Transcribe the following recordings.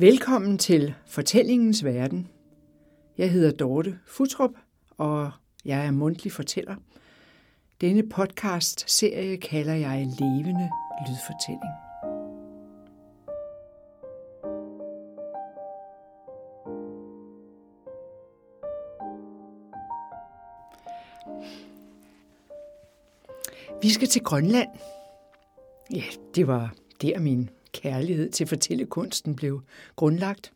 Velkommen til Fortællingens Verden. Jeg hedder Dorte Futrup, og jeg er mundtlig fortæller. Denne podcast-serie kalder jeg Levende Lydfortælling. Vi skal til Grønland. Ja, det var der min kærlighed til fortællekunsten blev grundlagt.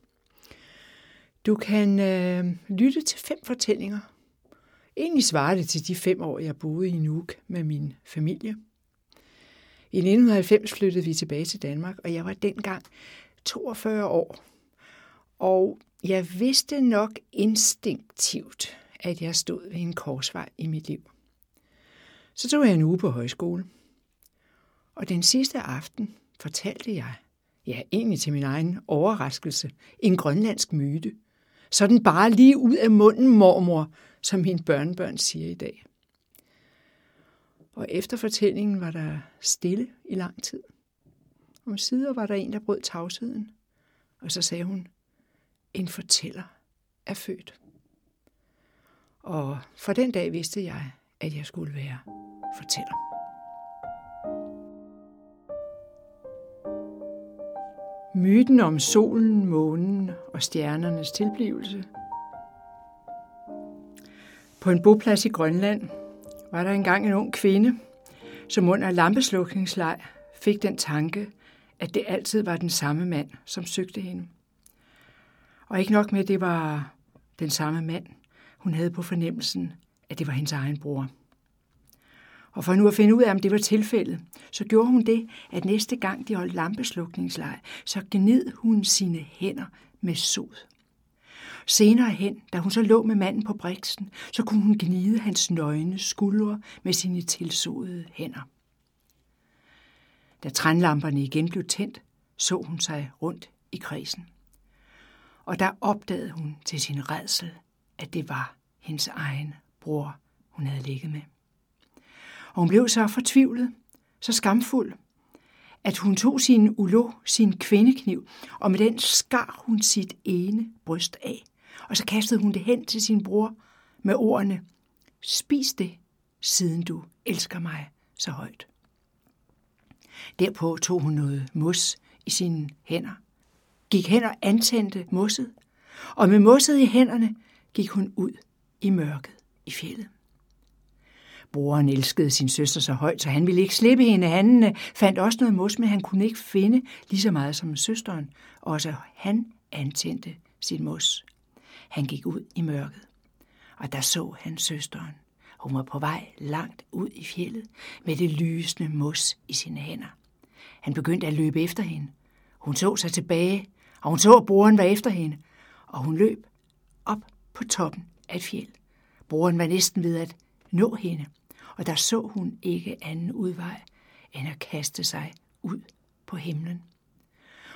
Du kan øh, lytte til fem fortællinger. Egentlig svarer det til de fem år, jeg boede i Nuuk med min familie. I 1990 flyttede vi tilbage til Danmark, og jeg var dengang 42 år. Og jeg vidste nok instinktivt, at jeg stod ved en korsvej i mit liv. Så tog jeg en uge på højskole. Og den sidste aften fortalte jeg, ja egentlig til min egen overraskelse, en grønlandsk myte. Så den bare lige ud af munden, mormor, som min børnebørn siger i dag. Og efter fortællingen var der stille i lang tid. Om sider var der en, der brød tavsheden, og så sagde hun, en fortæller er født. Og fra den dag vidste jeg, at jeg skulle være fortæller. Myten om solen, månen og stjernernes tilblivelse. På en boplads i Grønland var der engang en ung kvinde, som under lampeslukningslej fik den tanke, at det altid var den samme mand, som søgte hende. Og ikke nok med, at det var den samme mand. Hun havde på fornemmelsen, at det var hendes egen bror. Og for nu at finde ud af, om det var tilfældet, så gjorde hun det, at næste gang de holdt lampeslukningslej, så gned hun sine hænder med sod. Senere hen, da hun så lå med manden på briksen, så kunne hun gnide hans nøgne skuldre med sine tilsodede hænder. Da trænlamperne igen blev tændt, så hun sig rundt i kredsen. Og der opdagede hun til sin redsel, at det var hendes egen bror, hun havde ligget med. Og hun blev så fortvivlet, så skamfuld, at hun tog sin ulo, sin kvindekniv, og med den skar hun sit ene bryst af. Og så kastede hun det hen til sin bror med ordene, spis det, siden du elsker mig så højt. Derpå tog hun noget mos i sine hænder, gik hen og antændte mosset, og med mosset i hænderne gik hun ud i mørket i fjellet. Broren elskede sin søster så højt, så han ville ikke slippe hende. Han øh, fandt også noget mos, men han kunne ikke finde lige så meget som søsteren. Også han antændte sin mos. Han gik ud i mørket, og der så han søsteren. Hun var på vej langt ud i fjellet med det lysende mos i sine hænder. Han begyndte at løbe efter hende. Hun så sig tilbage, og hun så, at broren var efter hende, og hun løb op på toppen af et fjeld. Broren var næsten ved at nå hende, og der så hun ikke anden udvej end at kaste sig ud på himlen.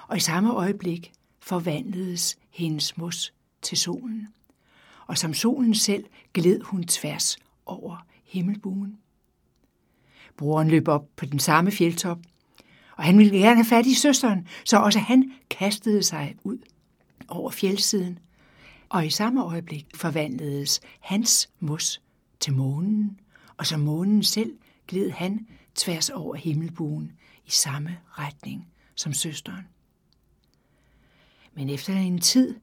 Og i samme øjeblik forvandledes hendes mos til solen, og som solen selv gled hun tværs over himmelbuen. Broren løb op på den samme fjeldtop, og han ville gerne have fat i søsteren, så også han kastede sig ud over fjeldsiden, og i samme øjeblik forvandledes hans mos til månen, og som månen selv gled han tværs over himmelbuen i samme retning som søsteren. Men efter en tid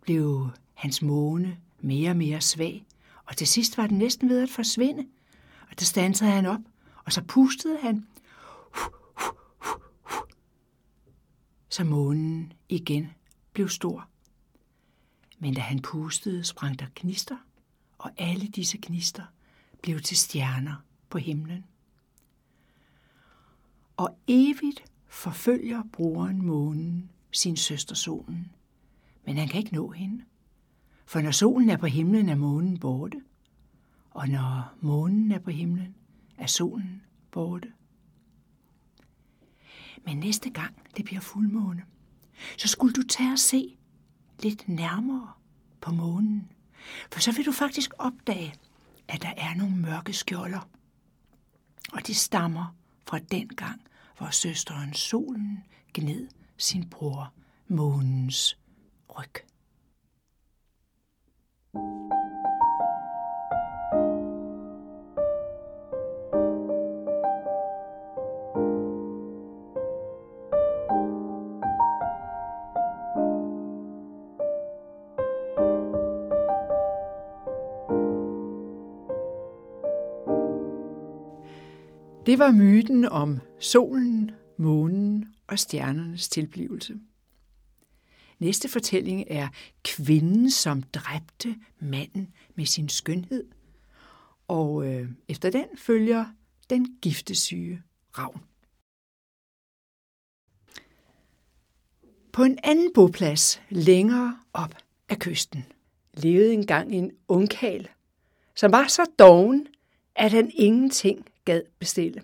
blev hans måne mere og mere svag, og til sidst var den næsten ved at forsvinde. Og der stansede han op, og så pustede han, så månen igen blev stor. Men da han pustede, sprang der gnister, og alle disse gnister blev til stjerner på himlen. Og evigt forfølger broren månen sin søster solen, men han kan ikke nå hende. For når solen er på himlen, er månen borte, og når månen er på himlen, er solen borte. Men næste gang det bliver fuldmåne, så skulle du tage og se lidt nærmere på månen. For så vil du faktisk opdage, at der er nogle mørke skjolder. Og de stammer fra den gang, hvor søsteren solen gned sin bror månens ryg. Det var myten om solen, månen og stjernernes tilblivelse. Næste fortælling er kvinden, som dræbte manden med sin skønhed. Og øh, efter den følger den giftesyge ravn. På en anden boplads længere op af kysten levede engang en ungkal, som var så doven, at han ingenting gad bestille.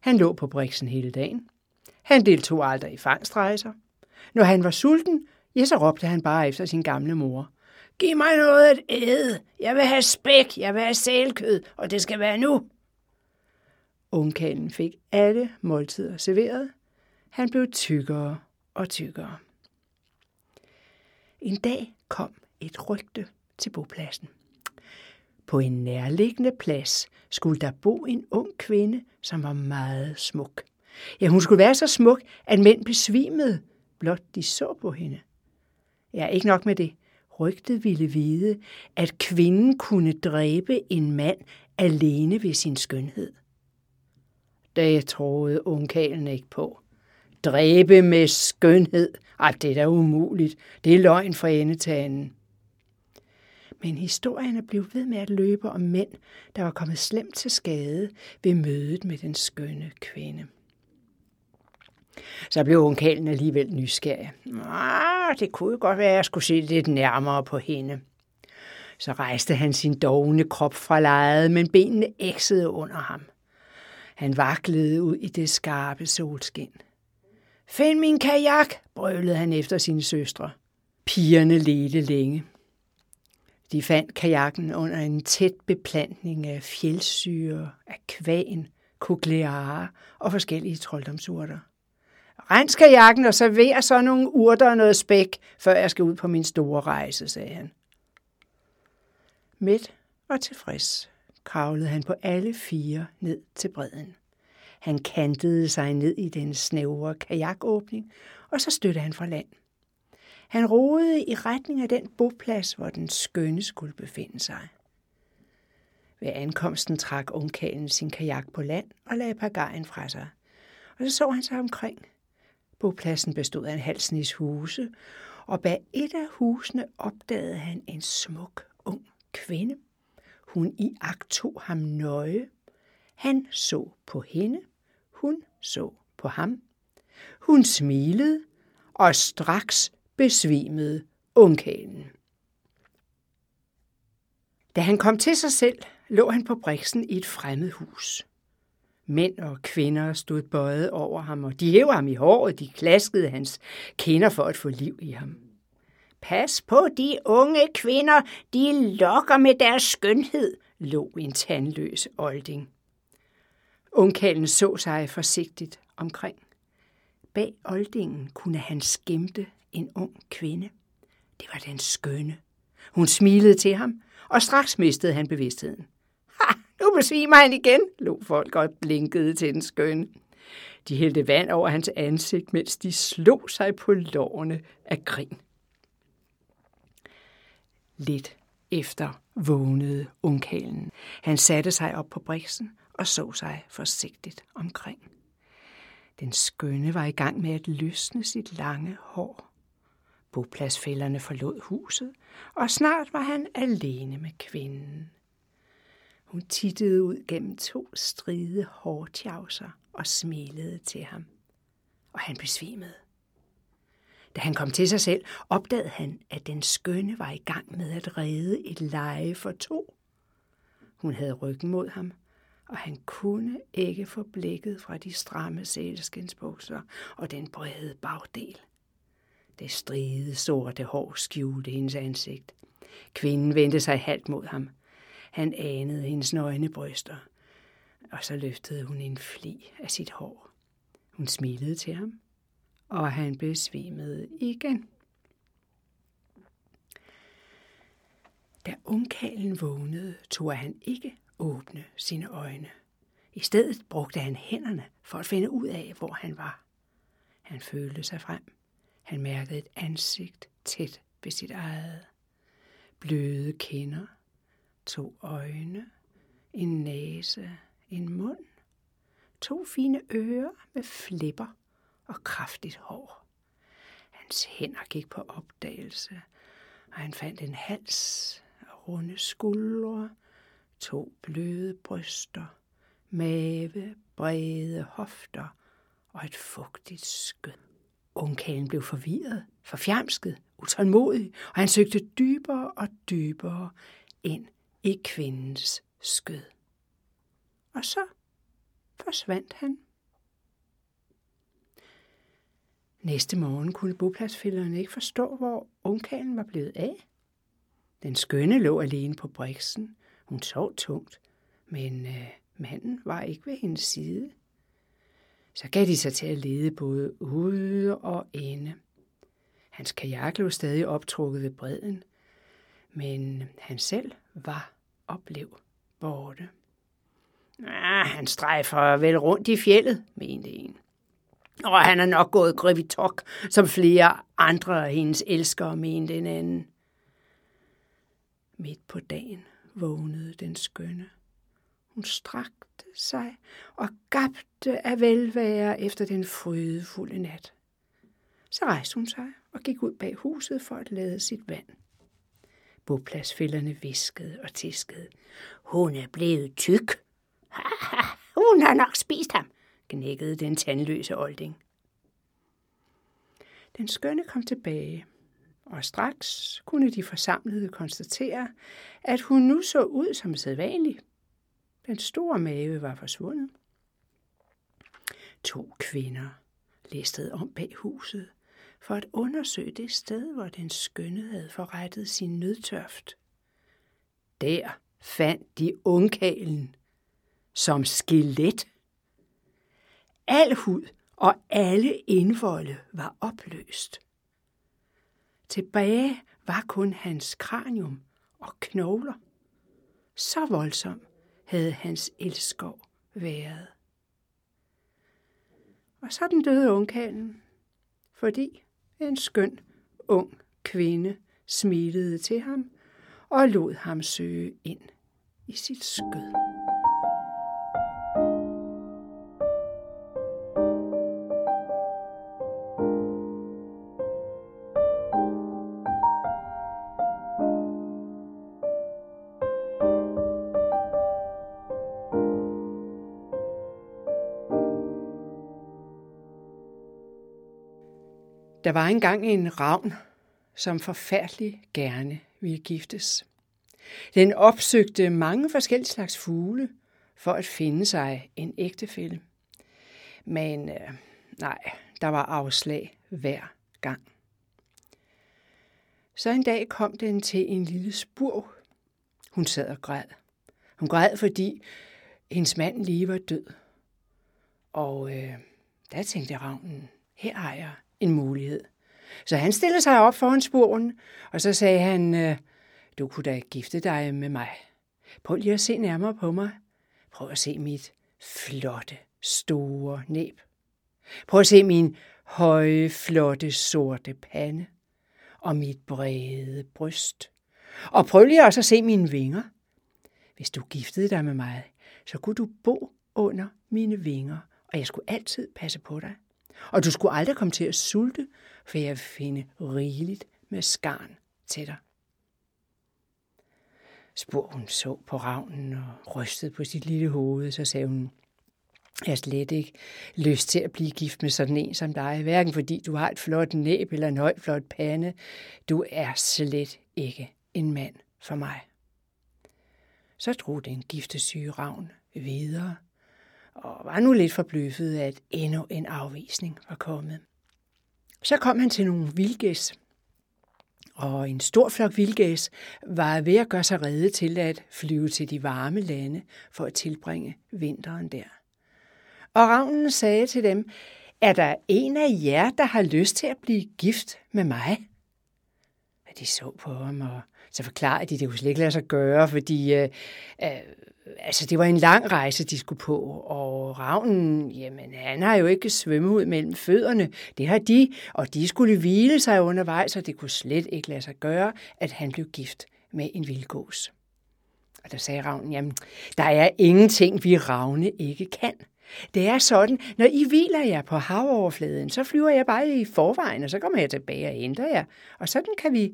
Han lå på briksen hele dagen. Han deltog aldrig i fangstrejser. Når han var sulten, ja, så råbte han bare efter sin gamle mor. Giv mig noget at æde. Jeg vil have spæk, jeg vil have sælkød, og det skal være nu. Ungkalen fik alle måltider serveret. Han blev tykkere og tykkere. En dag kom et rygte til bopladsen. På en nærliggende plads skulle der bo en ung kvinde, som var meget smuk. Ja, hun skulle være så smuk, at mænd besvimede, blot de så på hende. Ja, ikke nok med det. Rygtet ville vide, at kvinden kunne dræbe en mand alene ved sin skønhed. Det troede ungkalen ikke på. Dræbe med skønhed? Ej, det er da umuligt. Det er løgn fra endetagen. Men historierne blev ved med at løbe om mænd, der var kommet slemt til skade ved mødet med den skønne kvinde. Så blev onkalen alligevel nysgerrig. Ah, det kunne godt være, at jeg skulle se lidt nærmere på hende. Så rejste han sin dogne krop fra lejet, men benene eksede under ham. Han vaklede ud i det skarpe solskin. Find min kajak, brølede han efter sine søstre. Pigerne ledte længe. De fandt kajakken under en tæt beplantning af fjeldsyre, af kvaen, kukleare og forskellige trolddomsurter. Rens kajakken og server så nogle urter og noget spæk, før jeg skal ud på min store rejse, sagde han. Midt og tilfreds kravlede han på alle fire ned til bredden. Han kantede sig ned i den snævre kajakåbning, og så støtte han fra land. Han roede i retning af den boplads, hvor den skønne skulle befinde sig. Ved ankomsten trak ungkalen sin kajak på land og lagde pagajen fra sig. Og så så han sig omkring. Bopladsen bestod af en halv snis huse, og bag et af husene opdagede han en smuk ung kvinde. Hun i akt tog ham nøje. Han så på hende, hun så på ham. Hun smilede, og straks besvimede ungkalen. Da han kom til sig selv, lå han på briksen i et fremmed hus. Mænd og kvinder stod bøjet over ham, og de hævde ham i håret, de klaskede hans kinder for at få liv i ham. Pas på de unge kvinder, de lokker med deres skønhed, lå en tandløs olding. Ungkallen så sig forsigtigt omkring. Bag oldingen kunne han skimte en ung kvinde. Det var den skønne. Hun smilede til ham, og straks mistede han bevidstheden. Ha, nu besvimer han igen, lå folk og blinkede til den skønne. De hældte vand over hans ansigt, mens de slog sig på lårene af grin. Lidt efter vågnede ungkalen. Han satte sig op på briksen og så sig forsigtigt omkring. Den skønne var i gang med at løsne sit lange hår. Bopladsfælderne forlod huset, og snart var han alene med kvinden. Hun tittede ud gennem to stride hårtjavser og smilede til ham, og han besvimede. Da han kom til sig selv, opdagede han, at den skønne var i gang med at redde et leje for to. Hun havde ryggen mod ham, og han kunne ikke få blikket fra de stramme sælskinsbukser og den brede bagdel. Det stride sorte hår skjulte hendes ansigt. Kvinden vendte sig halvt mod ham. Han anede hendes nøgne bryster, og så løftede hun en fli af sit hår. Hun smilede til ham, og han besvimede igen. Da ungkalen vågnede, tog han ikke åbne sine øjne. I stedet brugte han hænderne for at finde ud af, hvor han var. Han følte sig frem. Han mærkede et ansigt tæt ved sit eget. Bløde kinder, to øjne, en næse, en mund, to fine ører med flipper og kraftigt hår. Hans hænder gik på opdagelse, og han fandt en hals og runde skuldre, to bløde bryster, mave, brede hofter og et fugtigt skød. Ungkagen blev forvirret, forfjamsket, utålmodig, og han søgte dybere og dybere ind i kvindens skød. Og så forsvandt han. Næste morgen kunne bopladsfælderne ikke forstå, hvor ungkalen var blevet af. Den skønne lå alene på briksen. Hun sov tungt, men øh, manden var ikke ved hendes side. Så gav de sig til at lede både ude og inde. Hans kajak lå stadig optrukket ved bredden, men han selv var oplev borte. Ah, han strejfer vel rundt i fjellet, mente en. Og han er nok gået grevitok, som flere andre af hendes elskere mente en anden. Midt på dagen vågnede den skønne. Hun strakte sig og gabte af velvære efter den frydefulde nat. Så rejste hun sig og gik ud bag huset for at lade sit vand. Bopladsfælderne viskede og tiskede. Hun er blevet tyk. hun har nok spist ham, gnækkede den tandløse olding. Den skønne kom tilbage, og straks kunne de forsamlede konstatere, at hun nu så ud som sædvanlig. Den store mave var forsvundet. To kvinder listede om bag huset for at undersøge det sted, hvor den skønne havde forrettet sin nødtørft. Der fandt de ungkalen som skelet. Al hud og alle indvolde var opløst. Tilbage var kun hans kranium og knogler. Så voldsom havde hans elskov været. Og sådan døde ungkalen, fordi en skøn, ung kvinde smilede til ham og lod ham søge ind i sit skød. Der var engang en ravn, som forfærdelig gerne ville giftes. Den opsøgte mange forskellige slags fugle for at finde sig en ægtefælle. Men øh, nej, der var afslag hver gang. Så en dag kom den til en lille spurv. Hun sad og græd. Hun græd, fordi hendes mand lige var død. Og øh, der tænkte ravnen, her har jeg en mulighed. Så han stillede sig op foran sporen, og så sagde han, øh, du kunne da gifte dig med mig. Prøv lige at se nærmere på mig. Prøv at se mit flotte, store næb. Prøv at se min høje, flotte, sorte pande og mit brede bryst. Og prøv lige også at se mine vinger. Hvis du giftede dig med mig, så kunne du bo under mine vinger, og jeg skulle altid passe på dig. Og du skulle aldrig komme til at sulte, for jeg vil finde rigeligt med skarn til dig. Spor hun så på ravnen og rystede på sit lille hoved, så sagde hun, jeg har slet ikke lyst til at blive gift med sådan en som dig, hverken fordi du har et flot næb eller en høj flot pande. Du er slet ikke en mand for mig. Så drog den giftesyge ravn videre og var nu lidt forbløffet, at endnu en afvisning var kommet. Så kom han til nogle vildgæs, og en stor flok vildgæs var ved at gøre sig redde til at flyve til de varme lande for at tilbringe vinteren der. Og ravnen sagde til dem, er der en af jer, der har lyst til at blive gift med mig? Og de så på ham, og så forklarede de, at det kunne slet ikke lade sig gøre, fordi øh, øh, altså, det var en lang rejse, de skulle på, og ravnen, jamen, han har jo ikke svømme ud mellem fødderne. Det har de, og de skulle hvile sig undervejs, og det kunne slet ikke lade sig gøre, at han blev gift med en vildgås. Og der sagde ravnen, jamen, der er ingenting, vi ravne ikke kan. Det er sådan, når I hviler jer på havoverfladen, så flyver jeg bare i forvejen, og så kommer jeg tilbage og henter jer. Og sådan kan vi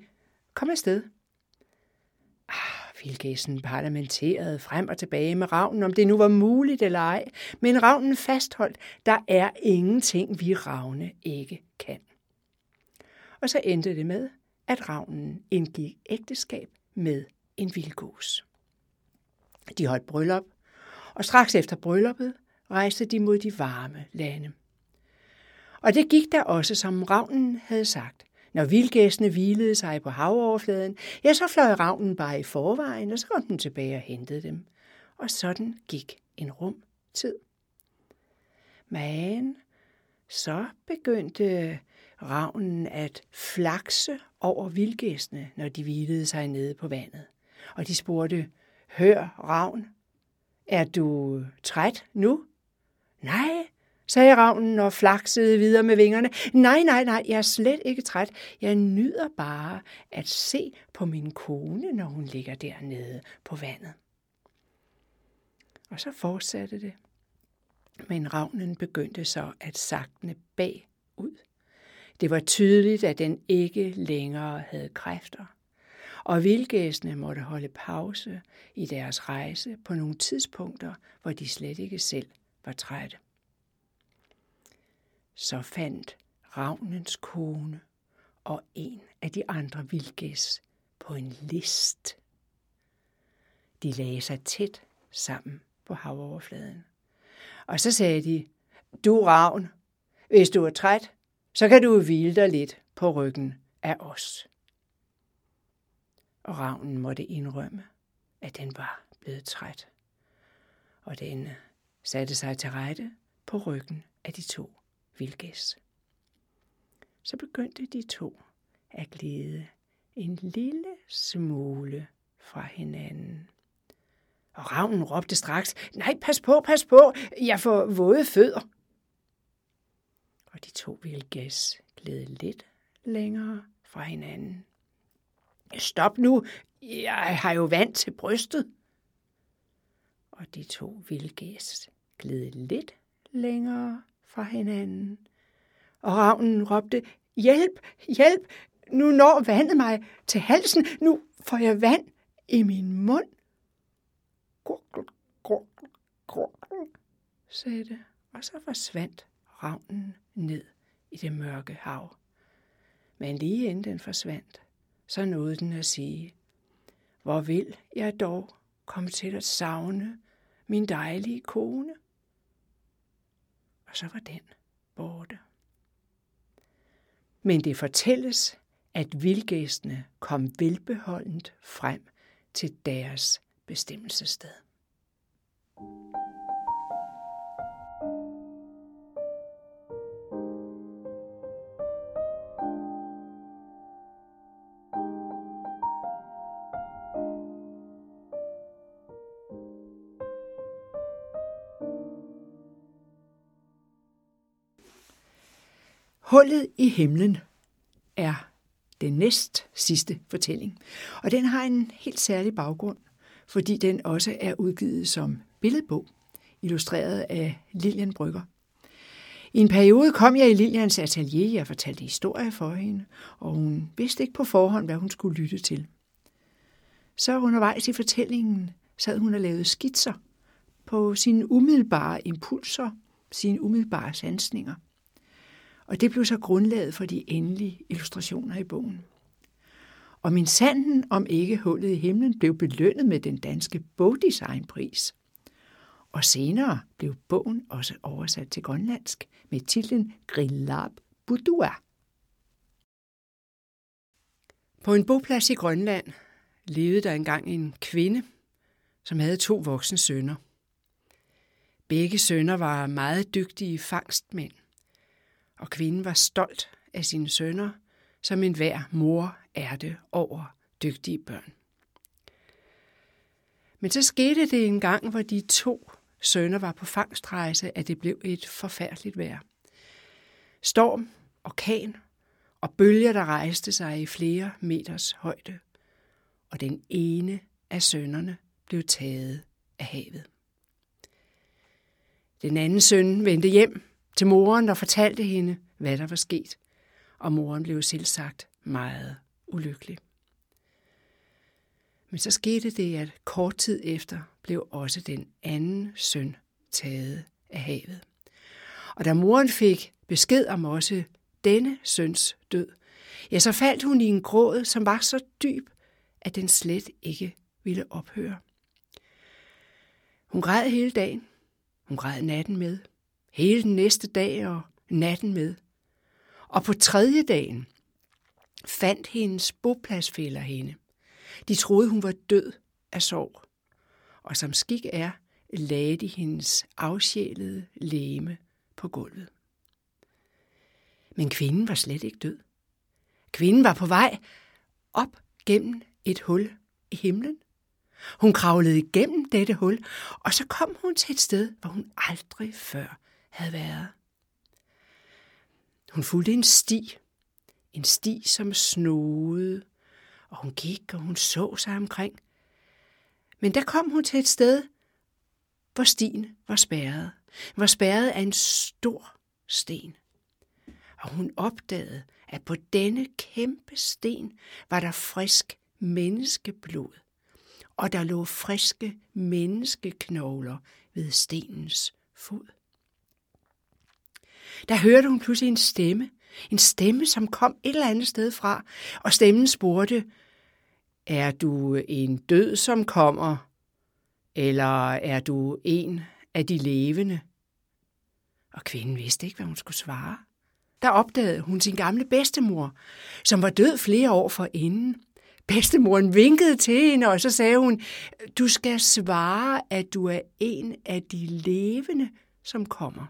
komme afsted. Ah, vildgæssen parlamenterede frem og tilbage med ravnen, om det nu var muligt eller ej. Men ravnen fastholdt, der er ingenting, vi ravne ikke kan. Og så endte det med, at ravnen indgik ægteskab med en vildgås. De holdt bryllup, og straks efter brylluppet rejste de mod de varme lande. Og det gik der også, som ravnen havde sagt. Når vildgæsene hvilede sig på havoverfladen, ja, så fløj ravnen bare i forvejen, og så kom den tilbage og hentede dem. Og sådan gik en rum tid. Men så begyndte ravnen at flakse over vildgæsene, når de hvilede sig nede på vandet. Og de spurgte, hør ravn, er du træt nu? Nej, sagde ravnen og flaksede videre med vingerne. Nej, nej, nej, jeg er slet ikke træt. Jeg nyder bare at se på min kone, når hun ligger dernede på vandet. Og så fortsatte det. Men ravnen begyndte så at sakne bagud. Det var tydeligt, at den ikke længere havde kræfter. Og vildgæsene måtte holde pause i deres rejse på nogle tidspunkter, hvor de slet ikke selv var trætte. Så fandt ravnens kone og en af de andre vildgæs på en list. De lagde sig tæt sammen på havoverfladen. Og så sagde de, du ravn, hvis du er træt, så kan du hvile dig lidt på ryggen af os. Og ravnen måtte indrømme, at den var blevet træt. Og den satte sig til rette på ryggen af de to vildgæs. Så begyndte de to at glide en lille smule fra hinanden. Og ravnen råbte straks, nej, pas på, pas på, jeg får våde fødder. Og de to vildgæs gled lidt længere fra hinanden. Stop nu, jeg har jo vand til brystet. Og de to vildgæs gled lidt længere fra hinanden. Og ravnen råbte, hjælp, hjælp, nu når vandet mig til halsen, nu får jeg vand i min mund. Gurgl, gurgl, gurgl, sagde det, og så forsvandt ravnen ned i det mørke hav. Men lige inden den forsvandt, så nåede den at sige, hvor vil jeg dog komme til at savne min dejlige kone? Og så var den borte. Men det fortælles, at vildgæstene kom velbeholdent frem til deres bestemmelsessted. Hullet i himlen er den næst sidste fortælling, og den har en helt særlig baggrund, fordi den også er udgivet som billedbog, illustreret af Lilian Brygger. I en periode kom jeg i Lilians atelier, jeg fortalte historier for hende, og hun vidste ikke på forhånd, hvad hun skulle lytte til. Så undervejs i fortællingen sad hun og lavede skitser på sine umiddelbare impulser, sine umiddelbare sansninger – og det blev så grundlaget for de endelige illustrationer i bogen. Og min sanden om ikke hullet i himlen blev belønnet med den danske bogdesignpris. Og senere blev bogen også oversat til grønlandsk med titlen Grillab Budua. På en boplads i Grønland levede der engang en kvinde, som havde to voksne sønner. Begge sønner var meget dygtige fangstmænd – og kvinden var stolt af sine sønner, som enhver mor er det over dygtige børn. Men så skete det en gang, hvor de to sønner var på fangstrejse, at det blev et forfærdeligt vejr. Storm, orkan og bølger, der rejste sig i flere meters højde. Og den ene af sønnerne blev taget af havet. Den anden søn vendte hjem til moren og fortalte hende, hvad der var sket, og moren blev selvsagt meget ulykkelig. Men så skete det, at kort tid efter blev også den anden søn taget af havet. Og da moren fik besked om også denne søns død, ja, så faldt hun i en gråd, som var så dyb, at den slet ikke ville ophøre. Hun græd hele dagen. Hun græd natten med. Hele den næste dag og natten med. Og på tredje dagen fandt hendes bopladsfælder hende. De troede, hun var død af sorg. Og som skik er, lagde de hendes afsjælede læme på gulvet. Men kvinden var slet ikke død. Kvinden var på vej op gennem et hul i himlen. Hun kravlede igennem dette hul, og så kom hun til et sted, hvor hun aldrig før havde været. Hun fulgte en sti, en sti som snoede, og hun gik, og hun så sig omkring. Men der kom hun til et sted, hvor stien var spærret. Den var spærret af en stor sten. Og hun opdagede, at på denne kæmpe sten var der frisk menneskeblod, og der lå friske menneskeknogler ved stenens fod. Der hørte hun pludselig en stemme, en stemme, som kom et eller andet sted fra, og stemmen spurgte, er du en død, som kommer, eller er du en af de levende? Og kvinden vidste ikke, hvad hun skulle svare. Der opdagede hun sin gamle bedstemor, som var død flere år forinden. Bedstemoren vinkede til hende, og så sagde hun, du skal svare, at du er en af de levende, som kommer.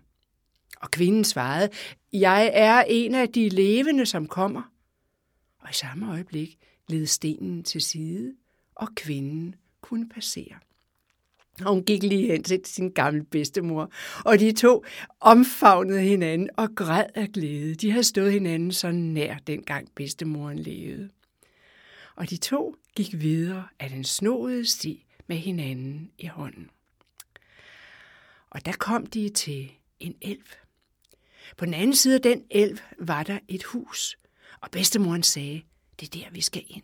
Og kvinden svarede, jeg er en af de levende, som kommer. Og i samme øjeblik led stenen til side, og kvinden kunne passere. Og hun gik lige hen til sin gamle bedstemor, og de to omfavnede hinanden og græd af glæde. De havde stået hinanden så nær, dengang bedstemoren levede. Og de to gik videre af den snoede sti med hinanden i hånden. Og der kom de til en elv. På den anden side af den elv var der et hus, og bedstemoren sagde, det er der, vi skal ind.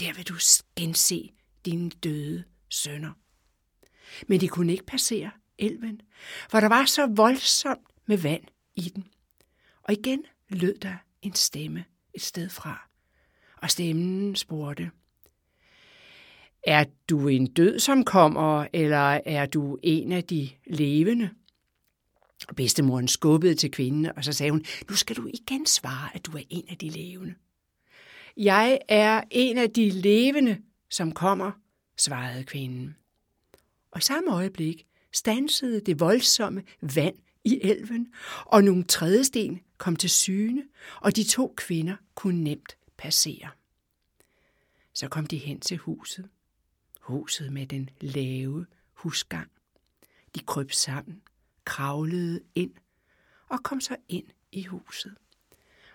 Der vil du gense dine døde sønner. Men de kunne ikke passere elven, for der var så voldsomt med vand i den. Og igen lød der en stemme et sted fra, og stemmen spurgte, Er du en død, som kommer, eller er du en af de levende? Bedstemoren skubbede til kvinden, og så sagde hun, nu skal du igen svare, at du er en af de levende. Jeg er en af de levende, som kommer, svarede kvinden. Og i samme øjeblik stansede det voldsomme vand i elven, og nogle trædesten kom til syne, og de to kvinder kunne nemt passere. Så kom de hen til huset. Huset med den lave husgang. De kryb sammen, kravlede ind og kom så ind i huset.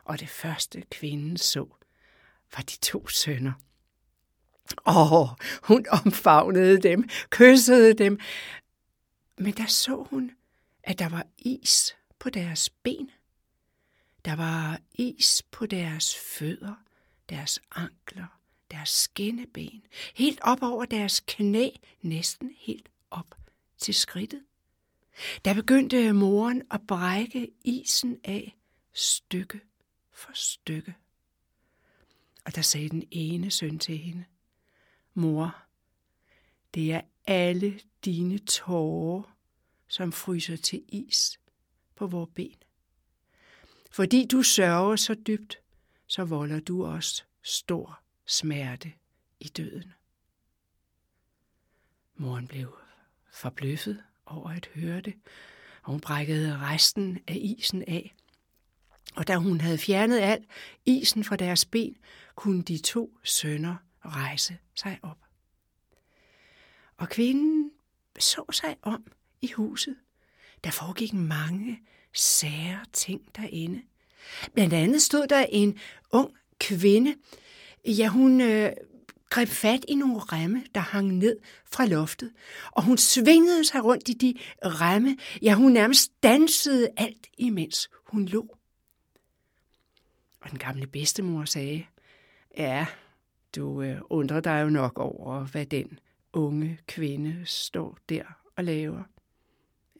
Og det første kvinden så, var de to sønner. Åh, hun omfavnede dem, kyssede dem. Men der så hun, at der var is på deres ben. Der var is på deres fødder, deres ankler, deres skinneben, helt op over deres knæ, næsten helt op til skridtet. Der begyndte moren at brække isen af stykke for stykke. Og der sagde den ene søn til hende, Mor, det er alle dine tårer, som fryser til is på vores ben. Fordi du sørger så dybt, så volder du os stor smerte i døden. Moren blev forbløffet over at høre det, og hun brækkede resten af isen af. Og da hun havde fjernet al isen fra deres ben, kunne de to sønner rejse sig op. Og kvinden så sig om i huset. Der foregik mange sære ting derinde. Blandt andet stod der en ung kvinde. Ja, hun øh, greb fat i nogle remme, der hang ned fra loftet, og hun svingede sig rundt i de remme. Ja, hun nærmest dansede alt imens hun lå. Og den gamle bedstemor sagde, ja, du øh, undrer dig jo nok over, hvad den unge kvinde står der og laver.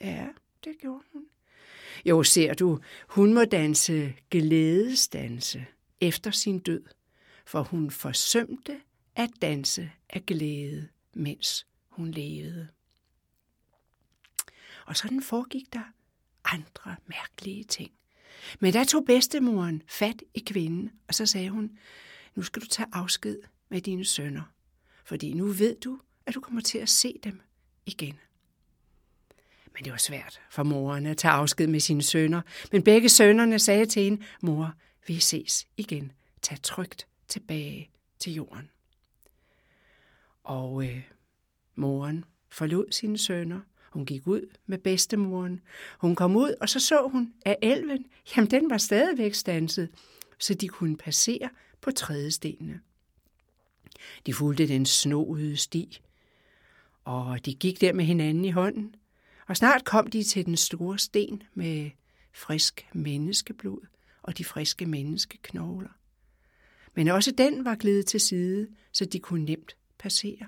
Ja, det gjorde hun. Jo, ser du, hun må danse glædesdanse efter sin død, for hun forsømte at danse af glæde, mens hun levede. Og sådan foregik der andre mærkelige ting. Men der tog bedstemoren fat i kvinden, og så sagde hun, nu skal du tage afsked med dine sønner, fordi nu ved du, at du kommer til at se dem igen. Men det var svært for moren at tage afsked med sine sønner, men begge sønnerne sagde til hende, mor, vi ses igen, tag trygt tilbage til jorden. Og øh, moren forlod sine sønner. Hun gik ud med bedstemoren. Hun kom ud, og så så hun, at elven, jamen den var stadigvæk stanset, så de kunne passere på trædestenene. De fulgte den snoede sti, og de gik der med hinanden i hånden, og snart kom de til den store sten med frisk menneskeblod og de friske menneskeknogler. Men også den var glædet til side, så de kunne nemt passere.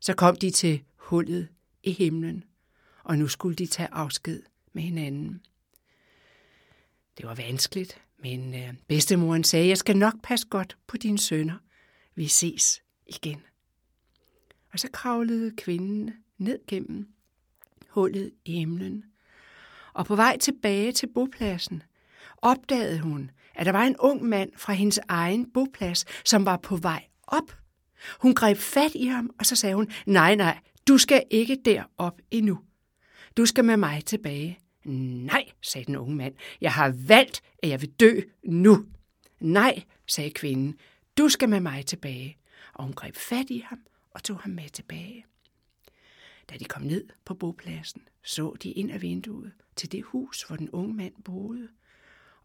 Så kom de til hullet i himlen, og nu skulle de tage afsked med hinanden. Det var vanskeligt, men øh, bedstemoren sagde, jeg skal nok passe godt på dine sønner. Vi ses igen. Og så kravlede kvinden ned gennem hullet i himlen. Og på vej tilbage til bopladsen opdagede hun, at der var en ung mand fra hendes egen boplads, som var på vej op. Hun greb fat i ham, og så sagde hun, nej, nej, du skal ikke derop endnu. Du skal med mig tilbage. Nej, sagde den unge mand, jeg har valgt, at jeg vil dø nu. Nej, sagde kvinden, du skal med mig tilbage. Og hun greb fat i ham og tog ham med tilbage. Da de kom ned på bopladsen, så de ind ad vinduet til det hus, hvor den unge mand boede.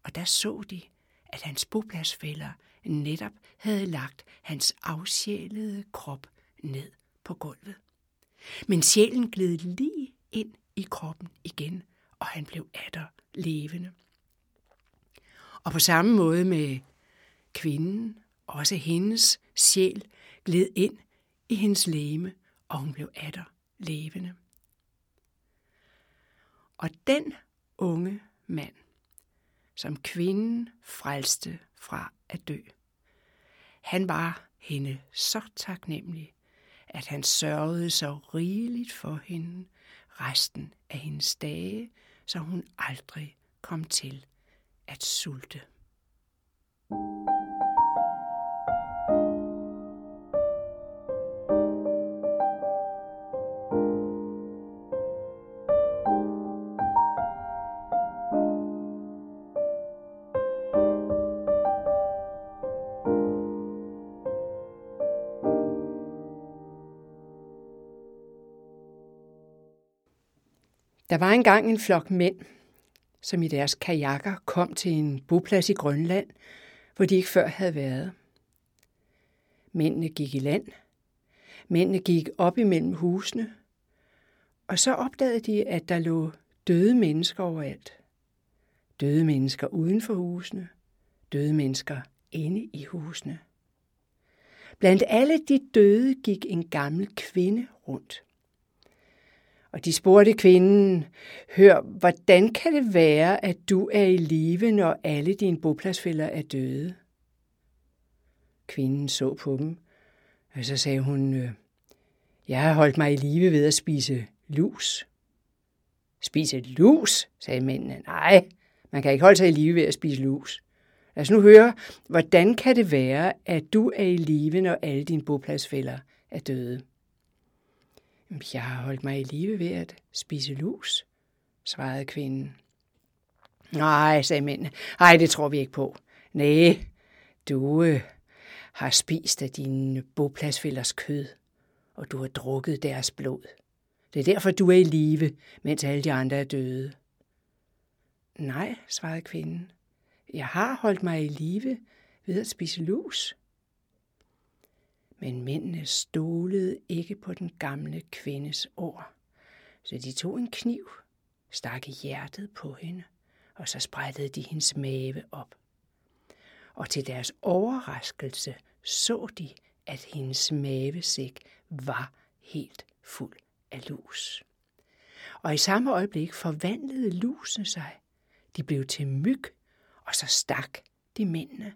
Og der så de, at hans bopladsfælder netop havde lagt hans afsjælede krop ned på gulvet. Men sjælen gled lige ind i kroppen igen, og han blev atter levende. Og på samme måde med kvinden, også hendes sjæl gled ind i hendes læme, og hun blev atter levende. Og den unge mand, som kvinden frelste fra at dø, han var hende så taknemmelig, at han sørgede så rigeligt for hende resten af hendes dage, så hun aldrig kom til at sulte. Der var engang en flok mænd, som i deres kajakker kom til en boplads i Grønland, hvor de ikke før havde været. Mændene gik i land. Mændene gik op imellem husene. Og så opdagede de, at der lå døde mennesker overalt. Døde mennesker uden for husene. Døde mennesker inde i husene. Blandt alle de døde gik en gammel kvinde rundt. Og de spurgte kvinden, hør, hvordan kan det være, at du er i live, når alle dine bopladsfælder er døde? Kvinden så på dem, og så sagde hun, øh, jeg har holdt mig i live ved at spise lus. Spise lus, sagde mændene. Nej, man kan ikke holde sig i live ved at spise lus. Lad os nu høre, hvordan kan det være, at du er i live, når alle dine bopladsfælder er døde? Jeg har holdt mig i live ved at spise lus, svarede kvinden. Nej, sagde mændene. Nej, det tror vi ikke på. Nej, du øh, har spist af dine bopladsfælders kød, og du har drukket deres blod. Det er derfor, du er i live, mens alle de andre er døde. Nej, svarede kvinden. Jeg har holdt mig i live ved at spise lus. Men mændene stolede ikke på den gamle kvindes ord, så de tog en kniv, stak i hjertet på hende, og så sprættede de hendes mave op. Og til deres overraskelse så de, at hendes mavesæk var helt fuld af lus. Og i samme øjeblik forvandlede lusene sig. De blev til myg, og så stak de mændene.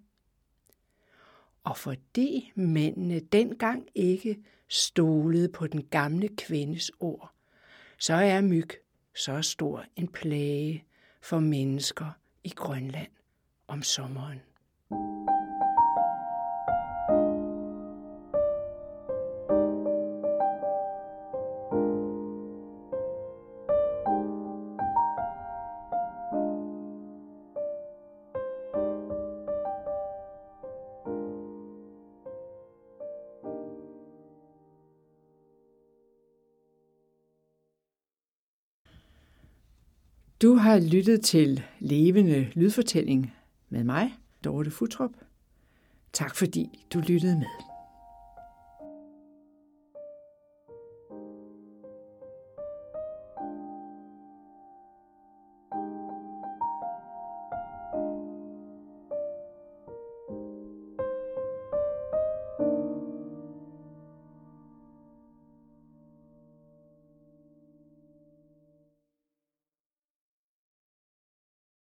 Og fordi mændene dengang ikke stolede på den gamle kvindes ord, så er myg så stor en plage for mennesker i Grønland om sommeren. Du har lyttet til Levende Lydfortælling med mig, Dorte Futrup. Tak fordi du lyttede med.